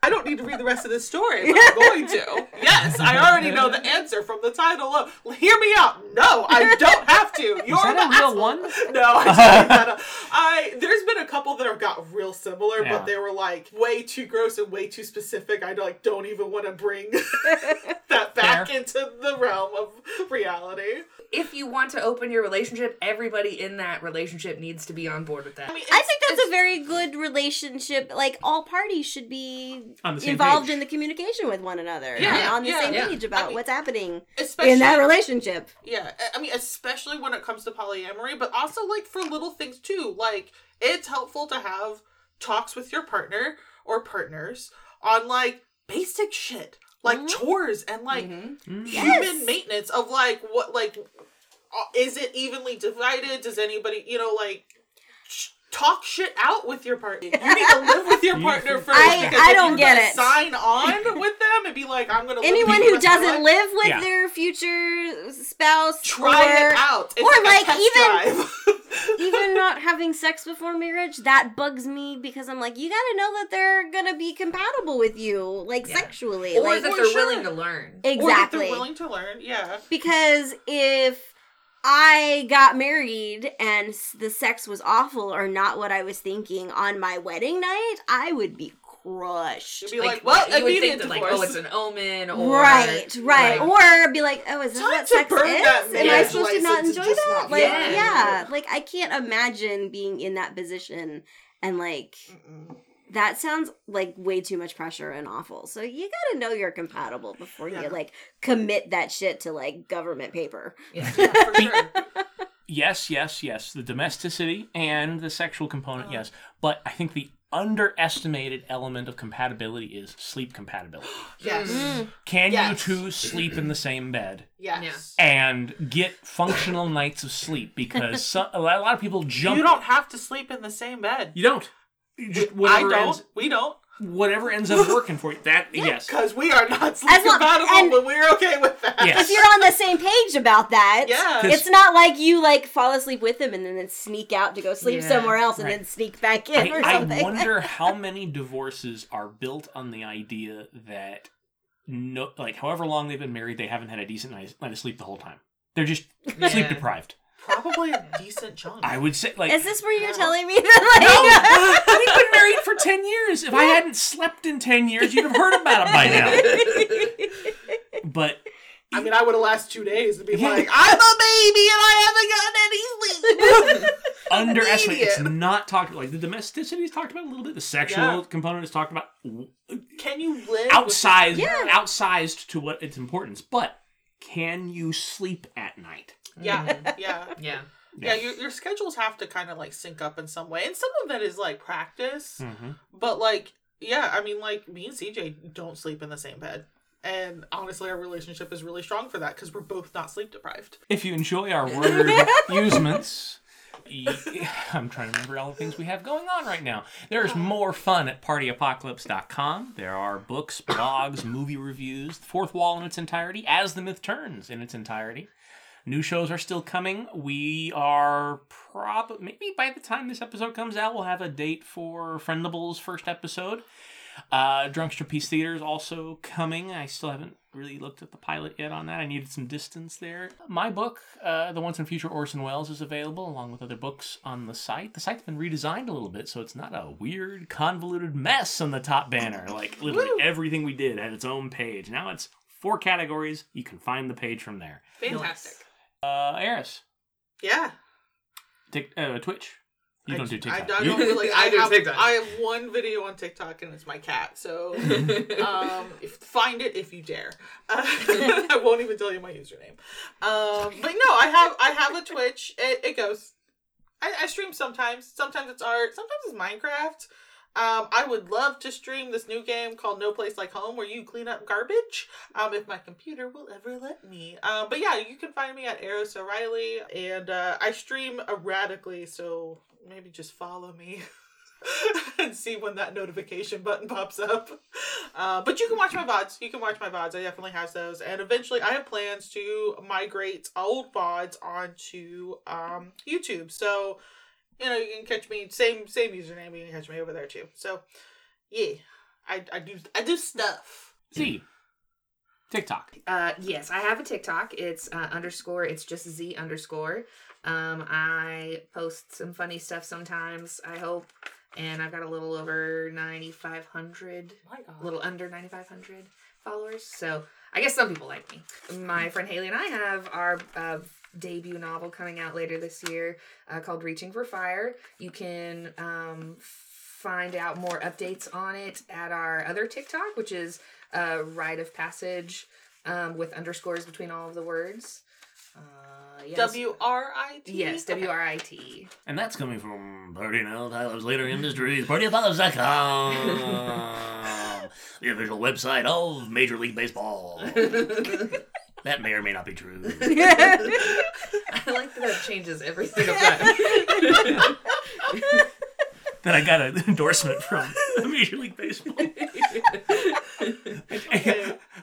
I don't need to read the rest of this story, but I'm [laughs] going to. Yes, I already know the answer from the title. Of, hear me out. No, I don't have to. [laughs] You're that the a real one? [laughs] No, I didn't that up. Uh, I there's been a couple that have got real similar, Yeah. but they were like way too gross and way too specific. I like don't even want to bring that back Fair. into the realm of reality. If you want to open your relationship, everybody in that relationship needs to be on board with that. I mean, I think that's a very good relationship. Like all parties should be On the same involved page. in the communication with one another Yeah, and on the yeah, same yeah. page about I mean, what's happening especially in that relationship. Yeah, I- I mean, especially when it comes to polyamory, but also like for little things too. Like, it's helpful to have talks with your partner or partners on like basic shit, like Mhm. chores and like Mhm. Mm. human Yes. maintenance of like what, like, uh, is it evenly divided? Does anybody, you know, like, sh- talk shit out with your partner? You need to live with your [laughs] partner first. I- because I don't you're get gonna it. Sign on with them and be like, I'm gonna Anyone with who you the rest of my doesn't life. live with Yeah. their future spouse Try or it out. It's or, like, a like, test even- drive. [laughs] even not having sex before marriage, that bugs me because I'm like, you gotta know that they're gonna be compatible with you, like Yeah. sexually. Or like that they're sure. willing to learn. Exactly, or that exactly. they're willing to learn. Yeah. because if I got married and the sex was awful or not what I was thinking on my wedding night, I would be crushed. You'd be like, well, you would immediate think that, like, oh, it's an omen, or Right, right. like- Or be like, oh, is that Time what sex burn is? that Am I supposed to not enjoy that? not Like, Yeah. yeah. Like, I can't imagine being in that position and like Mm-mm. That sounds like way too much pressure and awful. So you gotta know you're compatible before Yeah. you like commit that shit to like government paper. Yeah. [laughs] Yeah, sure. Yes, yes, yes. The domesticity and the sexual component, Uh. yes. But I think the underestimated element of compatibility is sleep compatibility. [gasps] Yes. Mm. Can Yes. you two sleep in the same bed Yes. and get functional nights of sleep? Because [laughs] some, a lot of people jump. You don't have to sleep in the same bed. You don't. You just I don't. ends We don't. whatever ends up working for you. That [laughs] yes. Because we are not sleep As long- compatible, and- but we're okay with that. Yes. If you're on the same page about that, Yeah. It's not like you like fall asleep with him and then, then sneak out to go sleep Yeah, somewhere else and right. then sneak back in or I, I wonder [laughs] how many divorces are built on the idea that no, like however long they've been married, they haven't had a decent night, night of sleep the whole time. They're just sleep deprived. Probably a decent chunk. I would say, like, Is this where you're No. telling me that like [laughs] we've been married for ten years. If I hadn't slept in ten years, you'd have heard about it by now. [laughs] But I mean, I would have last two days and be like, I'm a baby and I haven't gotten any sleep. [laughs] underestimate. It's not talked like the domesticity is talked about a little bit. The sexual Yeah. component is talked about Can you live with- outsized, Yeah. outsized to what its importance. But can you sleep at night? Yeah, [laughs] Mhm. yeah. Yeah. Yeah, your, your schedules have to kind of like sync up in some way. And some of that is like practice. Mm-hmm. But like, yeah, I mean, like me and CJ don't sleep in the same bed. And honestly, our relationship is really strong for that because we're both not sleep deprived. If you enjoy our [laughs] word usements, [laughs] I'm trying to remember all the things we have going on right now. There's [sighs] more fun at partyapocalypse.com. There are books, blogs, movie reviews, the fourth wall in its entirety, as the myth turns in its entirety. New shows are still coming. We are probably, maybe by the time this episode comes out, we'll have a date for Friendable's first episode. Uh, Drunkster Peace Theater is also coming. I still haven't really looked at the pilot yet on that. I needed some distance there. My book, uh, The Once and Future Orson Welles, is available along with other books on the site. The site's been redesigned a little bit, so it's not a weird, convoluted mess on the top banner. Like literally Woo. everything we did had its own page. Now it's four categories. You can find the page from there. Fantastic. Uh, Eris, Yeah. Tik uh, Twitch. You I, don't do I, TikTok. I You- don't really. I I, do have, TikTok. I have one video on TikTok and it's my cat. So [laughs] um, if, find it if you dare. Uh, [laughs] I won't even tell you my username. Um, but no, I have I have a Twitch. It, it goes. I, I stream sometimes. Sometimes it's art. Sometimes it's Minecraft. Um, I would love to stream this new game called No Place Like Home, where you clean up garbage. Um, if my computer will ever let me. Um, but yeah, you can find me at Eris O'Reilly, and uh, I stream erratically, so maybe just follow me. [laughs] and see when that notification button pops up. Uh, but you can watch my VODs. You can watch my VODs. I definitely have those. And eventually, I have plans to migrate old VODs onto um, YouTube. So, you know, you can catch me same same username. You can catch me over there too. So, yeah, I, I do I do stuff. Z. TikTok. Uh, yes, I have a TikTok. It's uh, underscore. It's just Z underscore. Um, I post some funny stuff sometimes. I hope, and I've got a little over ninety five hundred, My a little under ninety five hundred followers. So I guess some people like me. My friend Haley and I have our uh, debut novel coming out later this year uh, called Reaching for Fire. You can um, find out more updates on it at our other TikTok, which is uh, Write of Passage um, with underscores between all of the words. Uh, yes. W R I T. Yes, W R I T. And that's coming from Party Now, Tyler's Later Industries, PartyOfOlives.com, [laughs] the official website of Major League Baseball. [laughs] That may or may not be true. [laughs] [laughs] I like that it changes every single [laughs] time. Then I got an endorsement from Major League Baseball.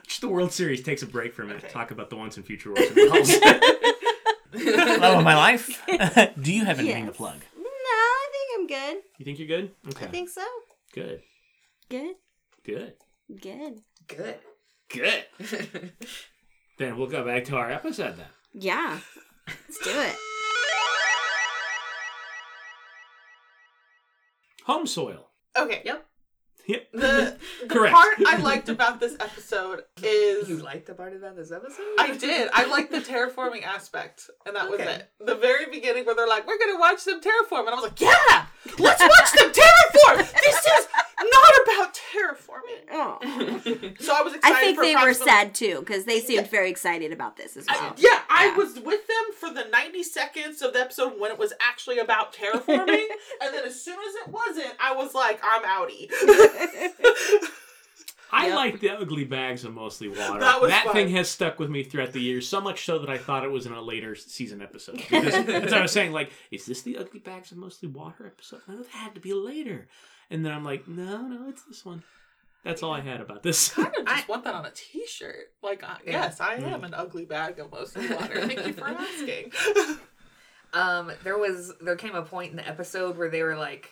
Just the World Series takes a break from it. to Okay. talk about the once and future Orson Welles. Love of my life. Do you have anything to plug? No, I think I'm good. You think you're good? Okay. I think so. Good. Good. Good. Good. Good. Good. Then we'll go back to our episode then. Yeah. Let's do it. Home soil. Okay. Yep. Yep. The the [laughs] Correct. part I liked about this episode is You liked the part about this episode? I did. I liked the terraforming aspect, and that was Okay. it. The very beginning where they're like, "We're gonna watch them terraform," and I was like, "Yeah, let's watch them terraform." This is not about terraforming. [laughs] Oh. So I was excited. I think for they were sad too because they seemed very excited about this as I- well. yeah, I was with them for the 90 seconds of the episode when it was actually about terraforming, [laughs] and then as soon as it wasn't, I was like, I'm outie. [laughs] I Yep. like the ugly bags of mostly water. That was fun. thing has stuck with me throughout the years, so much so that I thought it was in a later season episode. Because as I was saying, like, is this the ugly bags of mostly water episode? No, that had to be later. And then I'm like, no, no, it's this one. That's all I had about this. kind of [laughs] just I- want that on a t-shirt. Like, uh, Yeah. yes, I am an ugly bag of mostly [laughs] water. Thank you for asking. [laughs] Um, there was there came a point in the episode where they were like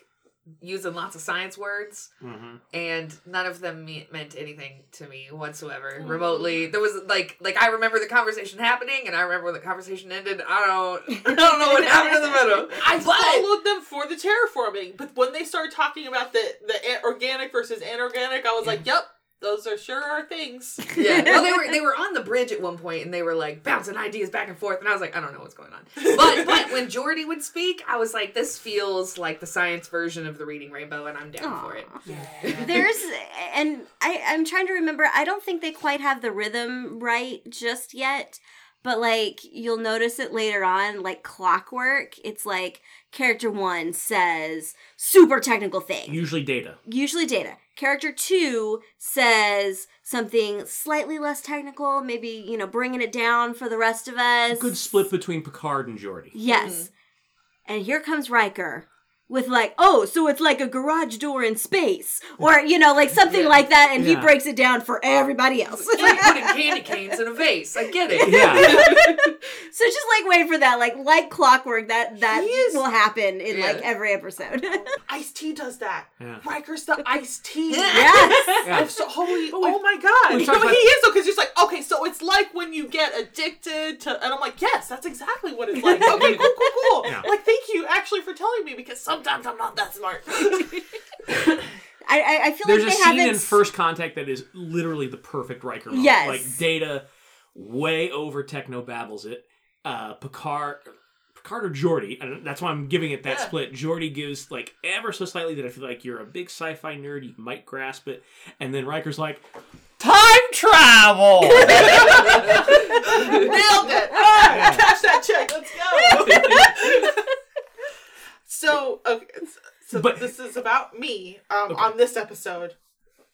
using lots of science words, hmm and none of them me- meant anything to me whatsoever. Mm. Remotely, there was like like I remember the conversation happening, and I remember when the conversation ended. I don't [laughs] I don't know what happened in the middle. [laughs] I But- followed them for the terraforming, but when they started talking about the the a- organic versus inorganic, I was like, "Yep, those are sure are things." [laughs] Yeah, well, they [laughs] were they were on the bridge at one point, and they were like bouncing ideas back and forth, and I was like, I don't know what's going on. But [laughs] but when Geordi would speak, I was like, this feels like the science version of the Reading Rainbow, and I'm down for it. Aw. There's and I I'm trying to remember. I don't think they quite have the rhythm right just yet. But like you'll notice it later on, like clockwork. It's like character one says super technical thing, Usually data. usually data. Character two says something slightly less technical, maybe you know bringing it down for the rest of us. Good split between Picard and Geordi. Yes. And here comes Riker with like, oh, so it's like a garage door in space, or you know, like something Yeah. like that, and he breaks it down for everybody else. It's like [laughs] putting candy canes in a vase. I get it. Yeah. [laughs] so just like wait for that, like like clockwork, that that will happen in Yeah. like every episode. [laughs] Ice-T does that. Yeah. Riker's the Ice-T yes. Yeah. So holy. But oh my god! we No, talked he is though, because he's like, okay, so it's like when you get addicted to, and I'm like, yes, that's exactly what it's like. Okay, cool, cool, cool. Yeah. Like, thank you actually for telling me because sometimes I'm not that smart. [laughs] I I, I feel There's like a they scene haven't. in First Contact that is literally the perfect Riker moment. Yes. Like Data way over techno babbles it. Uh, Picard, Picard or Geordi, and that's why I'm giving it that Yeah. split. Geordi gives like ever so slightly that I feel like you're a big sci-fi nerd, you might grasp it, and then Riker's like, time travel. [laughs] [laughs] Nailed it! Cash that check. Let's go. So, okay, so But- this is about me um, Okay. on this episode.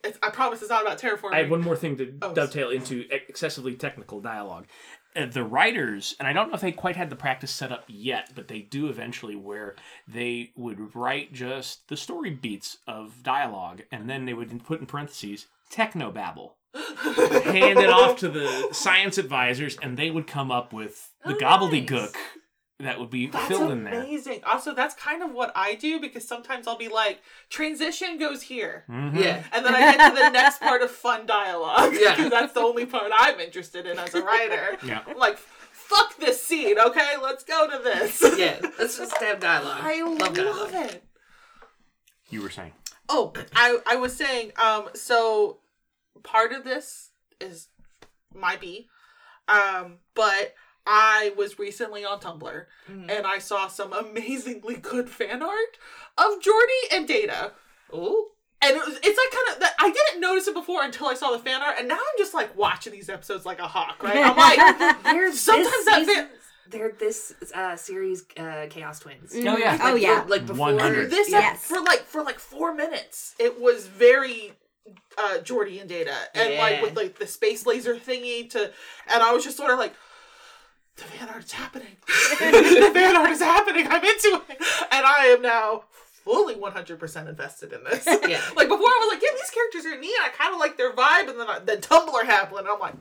It's, I promise it's not about terraforming. I had one more thing to Oh, dovetail into excessively technical dialogue. Uh, the writers, and I don't know if they quite had the practice set up yet, but they do eventually, where they would write just the story beats of dialogue, and then they would put in parentheses technobabble, [laughs] hand it off to the science advisors, and they would come up with the Oh, gobbledygook nice. That would be That's filled in there. amazing. Also, that's kind of what I do because sometimes I'll be like, transition goes here. Mhm. Yeah. And then I get to the next part of fun dialogue. Yeah. [laughs] Because that's the only part I'm interested in as a writer. [laughs] Yeah. I'm like, fuck this scene, okay? Let's go to this. [laughs] Yeah. Let's just have dialogue. I love, dialogue. it. You were saying. Oh, I, I was saying, um, so part of this is my B. Um, but I was recently on Tumblr Mhm. and I saw some amazingly good fan art of Geordi and Data. Ooh. And it was, it's like kind of that I didn't notice it before until I saw the fan art, and now I'm just like watching these episodes like a hawk, right? I'm like, [laughs] They're [laughs] Sometimes this that season- fan- they're this uh, series uh, Chaos Twins. Oh, yeah. Oh Like, yeah. for- like before 100. this Yes. for like for like four minutes, it was very uh Geordi and Data, and like with like the space laser thingy to, and I was just sort of like. The fan art is happening. [laughs] the fan art is happening. I'm into it, and I am now fully 100% invested in this. [laughs] Yeah. like before, I was like, "Yeah, these characters are neat. I kind of like their vibe," and then I, then Tumblr happened, and I'm like,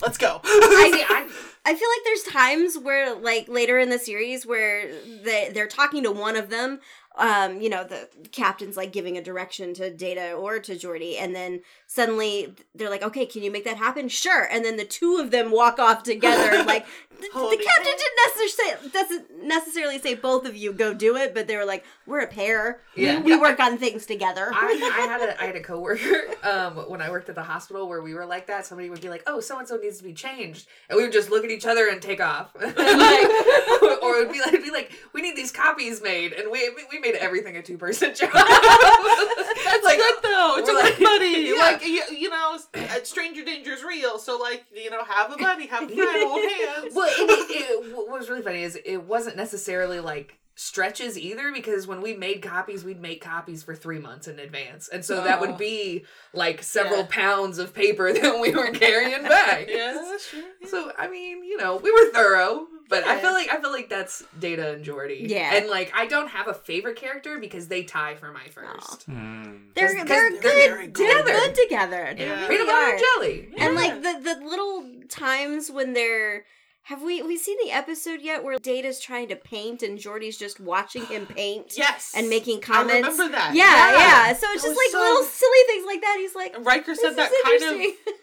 "Let's go." I, See, [laughs] I, I feel like there's times where, like later in the series, where they they're talking to one of them. Um, you know, the captain's like giving a direction to Data or to Geordi, and then suddenly they're like, "Okay, can you make that happen?" Sure. And then the two of them walk off together. like the, the captain didn't necessarily doesn't necessarily say both of you go do it, but they were like, "We're a pair. Yeah. We, we work on things together." I, I had a I had a coworker [laughs] um, when I worked at the hospital where we were like that. Somebody would be like, "Oh, so and so needs to be changed," and we would just look at each other and take off, [laughs] like, [laughs] or it would be like, it'd be like, "We need these copies made," and we we made everything a two person job. That's like, good though. It's a good like- buddy. Yeah. Like you, you know, uh, stranger danger is real. So like you know, have a buddy, have a friend, hold hands. well, it, it, it, what was really funny is it wasn't necessarily like stretches either because when we made copies we'd make copies for three months in advance and so that Oh. would be like several Yeah. pounds of paper [laughs] that we were carrying [laughs] back Yeah, sure. so i mean you know we were thorough but i feel like i feel like that's data and Geordi Yeah. and like i don't have a favorite character because they tie for my first Hmm. they're 'cause they're they're good. very They're good. good together. They Yeah. really peanut butter are. and jelly And like the the little times when they're have we we seen the episode yet where Data's trying to paint and Geordi's just watching him [gasps] paint Yes. and making comments. I comments. remember that. Yeah, yeah. So it's That just like so- little silly things like that. He's like, And Riker said is that kind of. interesting. [laughs]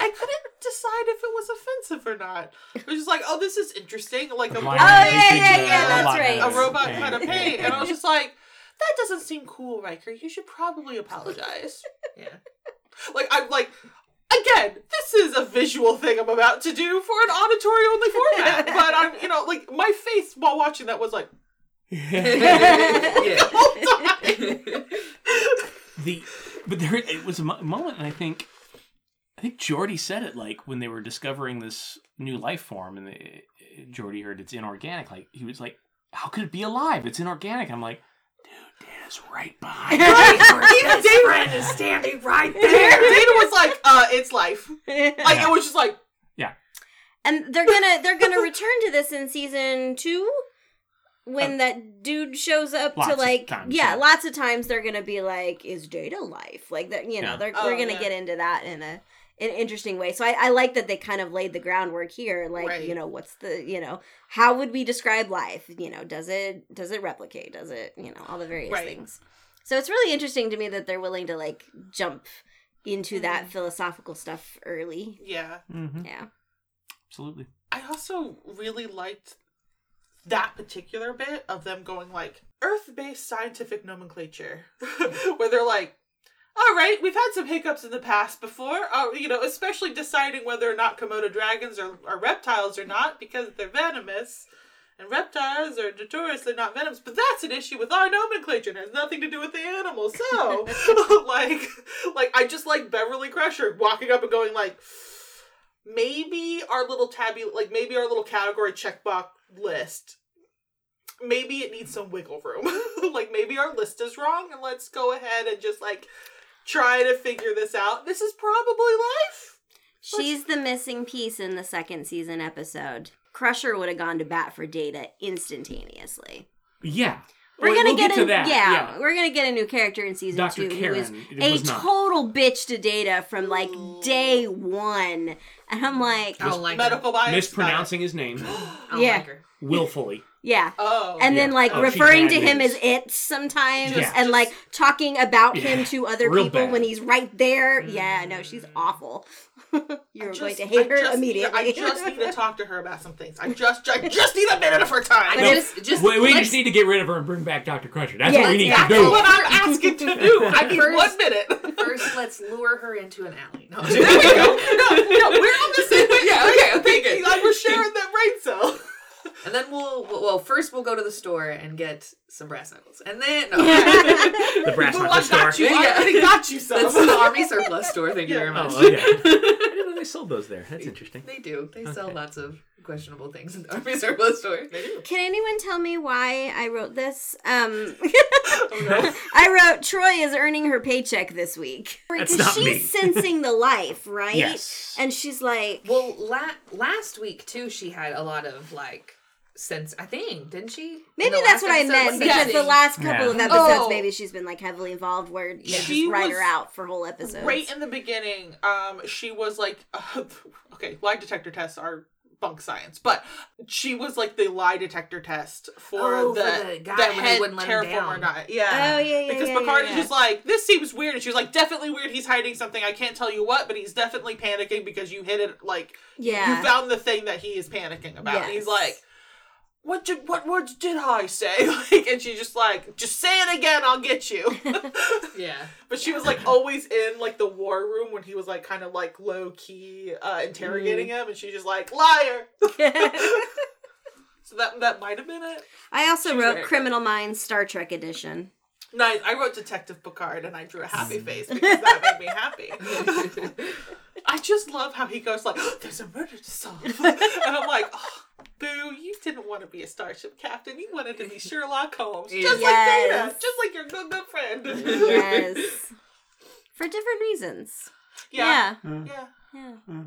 I couldn't decide if it was offensive or not. It was just like, oh, this is interesting. Like a, Line Oh, robot- yeah, painted, yeah, yeah, that's robot right. a robot kind of paint, [laughs] and I was just like, that doesn't seem cool, Riker. You should probably apologize. yeah Like I'm like again, this is a visual thing I'm about to do for an auditory only format. [laughs] but I'm you know, like my face while watching that was like yeah [laughs] whole time. the but there it was a moment and i think i think Geordi said it like when they were discovering this new life form and they, Geordi heard it's inorganic like he was like how could it be alive it's inorganic i'm like dude data's right behind [laughs] Right. you. Even His Data, friend is standing right [laughs] Data there was like, uh, it's life. Like Yeah. it was just like Yeah. and they're gonna they're gonna return to this in season two when that dude shows up Lots to of like times, yeah, yeah. lots of times they're gonna be like is data life like that you know Yeah. they're Oh, we're gonna yeah. get into that in a an interesting way so I, I like that they kind of laid the groundwork here like Right. you know what's the you know how would we describe life you know does it does it replicate does it you know all the various Right. things so it's really interesting to me that they're willing to like jump into that Mhm. philosophical stuff early yeah. Mhm, yeah absolutely I also really liked that particular bit of them going like Earth-based scientific nomenclature, [laughs] where they're like, "All right, we've had some hiccups in the past before. Uh, you know, especially deciding whether or not Komodo dragons are, are reptiles or not because they're venomous." And reptiles are notoriously not venomous, but that's an issue with our nomenclature and has nothing to do with the animal. So, [laughs] like, like I just like Beverly Crusher walking up and going like, maybe our little tabby, like maybe our little category checkbox list maybe it needs some wiggle room. [laughs] like maybe our list is wrong, and let's go ahead and just like try to figure this out. This is probably life. She's the missing piece in the second season episode. Crusher would have gone to bat for Data instantaneously. Yeah. We're We'll- gonna we'll get, to a that, yeah, we're gonna get a new character in season Dr. two who Karen, is it a was not. total bitch to Data from like day one, and I'm like, I don't like Medical bias. Mispronouncing his name [gasps] I don't Yeah. like her. willfully. Yeah. Oh. And then Yeah. like Oh, referring to him news. as it sometimes Yeah. and like talking about Yeah. him to other Real people bad. when he's right there. Mm. Yeah, no, she's awful. [laughs] You're I going to hate I her just immediately. I just need to [laughs] talk to her about some things. I just, I just need a minute of her time. But No, just, just we we just need to get rid of her and bring back Dr. Crusher. That's Yes, what we need that's to That's do. what I'm asking to do. I need First- one minute. First, let's lure her into an alley. No, There we go. No, no, we're on the same page. Yeah, okay, okay, Thank good. Like, we're sharing that brain cell. And then we'll, well, well, first we'll go to the store and get some brass knuckles, and then no, [laughs] The brass Well, knuckle store. got you. I Yeah. already got you some. that's the army surplus store. Thank you very much. Oh, okay. I didn't know they sold those there. That's interesting. They do. They sell Okay. lots of questionable things in the army [laughs] surplus store. Can anyone tell me why I wrote this? Um, [laughs] Oh, no. I wrote Troi is earning her paycheck this week That's because not she's me. sensing the life, right? Yes. And she's like, Well, la- last week too, she had a lot of like sense. I think didn't she? Maybe that's what I meant was because the last couple Yeah. of episodes, Oh. maybe she's been like heavily involved where they She just write her was out for whole episodes. Right in the beginning, um, she was like, [laughs] okay, lie detector tests are bunk science, but she was like the lie detector test for Oh, the for the guy the when he head wouldn't let him terraformer down. guy. Yeah. Oh yeah, yeah. Because yeah, Picard yeah, is just like, this seems weird. And she's like, definitely weird. He's hiding something. I can't tell you what, but he's definitely panicking because you hit it, like, yeah. you found the thing that he is panicking about. And he's like, what did, what words did I say? [laughs] Like, and she's just like, just say it again, I'll get you. [laughs] Yeah. but she was like always in like the war room when he was like kind of like low key uh, interrogating him, and she's just like liar. [laughs] so that that might have been it. I also She wrote very good. Criminal Minds Star Trek edition. Nice. I wrote Detective Picard, and I drew a happy face because that made me happy. I just love how he goes like, "There's a murder to solve," and I'm like, oh, "Boo! You didn't want to be a starship captain. You wanted to be [laughs] Sherlock Holmes, just like Yes. Data, just like your good good friend." Yes. [laughs] For different reasons. yeah, Yeah. yeah. Yeah.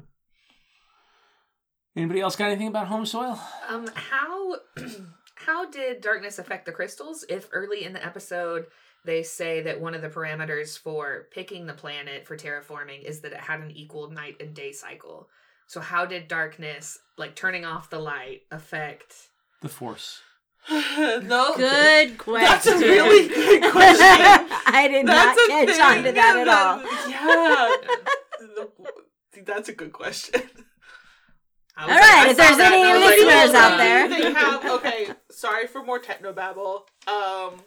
Anybody else got anything about home soil? Um, how [clears throat] how did darkness affect the crystals? If early in the episode they say that one of the parameters for picking the planet for terraforming is that it had an equal night and day cycle. So how did darkness, like turning off the light, affect? The Force. [laughs] no, Good question. That's a really good question. [laughs] I did That's not a catch thing. on to that at all. Yeah. [laughs] The- that's a good question. I All was right, if there's that any I was like, listeners oh, out there. They have okay. Sorry for more technobabble. Um,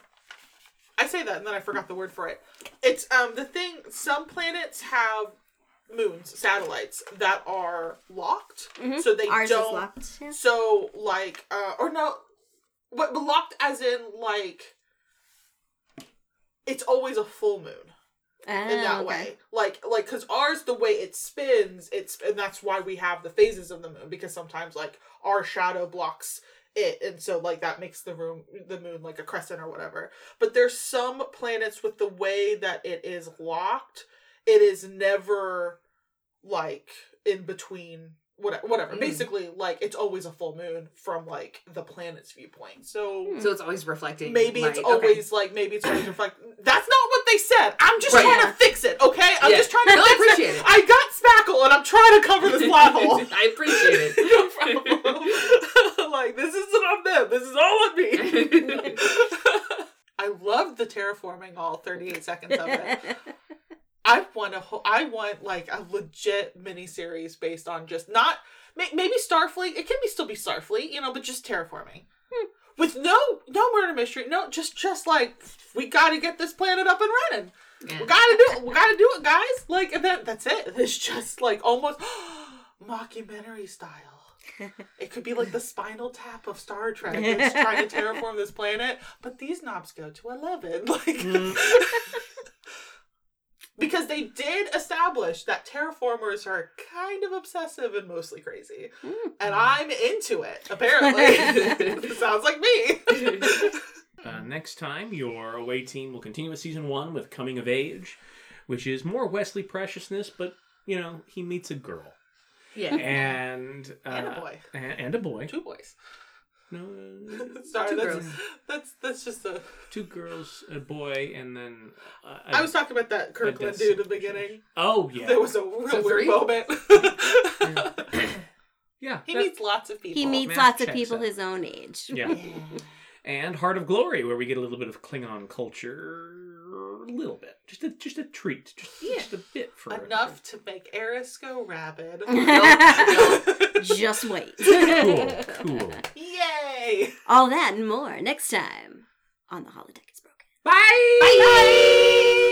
I say that and then I forgot the word for it. It's um the thing. Some planets have moons, satellites that are locked, Mhm. so they Ours don't. locked. Yeah. So like, uh, or no, but, locked as in like, it's always a full moon in that Oh, okay. way. Like like because ours the way it spins, it's and that's why we have the phases of the moon because sometimes like our shadow blocks it and so like that makes the room the moon like a crescent or whatever. But there's some planets with the way that it is locked, it is never like in between whatever whatever. Mm. Basically like it's always a full moon from like the planet's viewpoint. So Hmm. So it's always reflecting. Maybe it's light. Okay. always like maybe it's always reflect. That's not what they said. I'm just Right. trying Yeah. to fix it, okay? I'm Yeah. just trying to No, I fix appreciate it. it. I got spackle and I'm trying to cover this plot [laughs] hole. I appreciate it [laughs] no problem. [laughs] like this isn't on them. This is all on me. it. I loved the terraforming all 38 seconds of it. I want a whole, I want like a legit miniseries based on just not may, maybe Starfleet. It can be still be Starfleet, you know, but just terraforming hmm. with no no murder mystery. No, just just like we got to get this planet up and running. Yeah. We gotta do it. We gotta do it, guys. Like and that that's it. It's just like almost [gasps] mockumentary style. It could be like the spinal tap of Star Trek. It's trying to [laughs] terraform this planet, but these knobs go to eleven. Like, mm. [laughs] because they did establish that terraformers are kind of obsessive and mostly crazy, Mm. and I'm into it. Apparently, [laughs] sounds like me. [laughs] Uh, next time, your away team will continue with season one with Coming of Age, which is more Wesley Preciousness, but you know he meets a girl Yeah. and uh, and a boy, and, and a boy. two boys. No, uh, [laughs] Sorry, Two that's, girls. that's that's just a. two girls, a boy, and then uh, I was talking about that Kirkland dude at the beginning. Oh yeah, There was a real So weird moment. [laughs] yeah. he meets lots of people. He meets math lots of people out. his own age. Yeah. [laughs] and Heart of Glory, where we get a little bit of Klingon culture, a little bit, just a just a treat, just, Yeah. just a bit for enough to make Eris go rabid. Just wait. Cool, cool. Yay! [laughs] All that and more next time on The Holodeck is Broken. Bye. Bye.